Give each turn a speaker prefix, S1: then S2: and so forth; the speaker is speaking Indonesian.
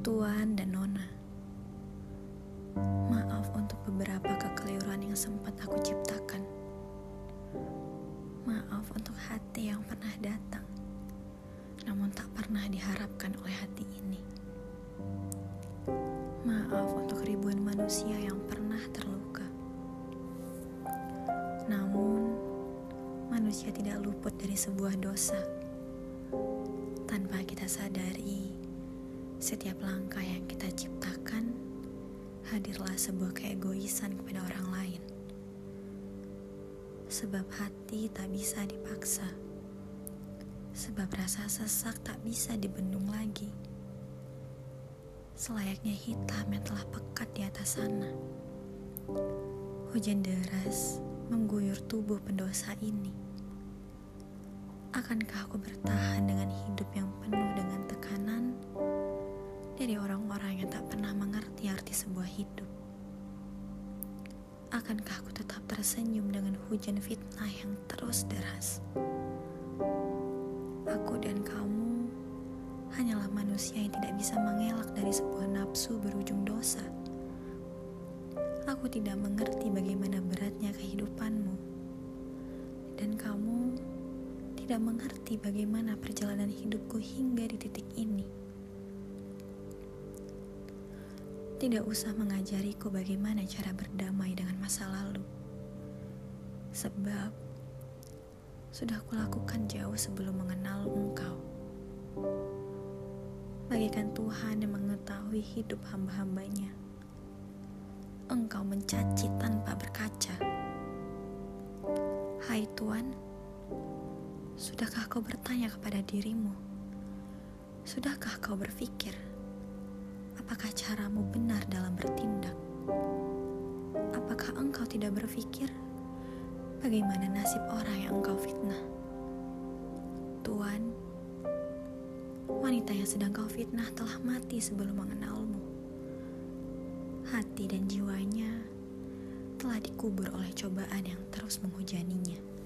S1: Tuan dan Nona, maaf untuk beberapa kekeliruan yang sempat aku ciptakan. Maaf untuk hati yang pernah datang, namun tak pernah diharapkan oleh hati ini. Maaf untuk ribuan manusia yang pernah terluka. Manusia tidak luput dari sebuah dosa. Tanpa kita sadari, setiap langkah yang kita ciptakan hadirlah sebuah keegoisan kepada orang lain. Sebab hati tak bisa dipaksa. Sebab rasa sesak tak bisa dibendung lagi. Selayaknya hitam yang telah pekat di atas sana. Hujan deras mengguyur tubuh pendosa ini. Akankah aku bertahan dengan hidup yang penuh dengan tekanan dari orang-orang yang tak pernah mengerti arti sebuah hidup? Akankah aku tetap tersenyum dengan hujan fitnah yang terus deras? Aku dan kamu hanyalah manusia yang tidak bisa mengelak dari sebuah nafsu berujung dosa. Aku tidak mengerti bagaimana tidak mengerti bagaimana perjalanan hidupku hingga di titik ini. tidak usah mengajariku bagaimana cara berdamai dengan masa lalu. Sebab sudah kulakukan jauh sebelum mengenal engkau. Bagikan Tuhan yang mengetahui hidup hamba-hambanya. Engkau mencaci tanpa berkaca. Hai Tuhan, sudahkah kau bertanya kepada dirimu? Sudahkah kau berpikir? Apakah caramu benar dalam bertindak? Apakah engkau tidak berpikir bagaimana nasib orang yang engkau fitnah? Tuan, wanita yang sedang kau fitnah telah mati sebelum mengenalmu. Hati dan jiwanya telah dikubur oleh cobaan yang terus menghujaninya.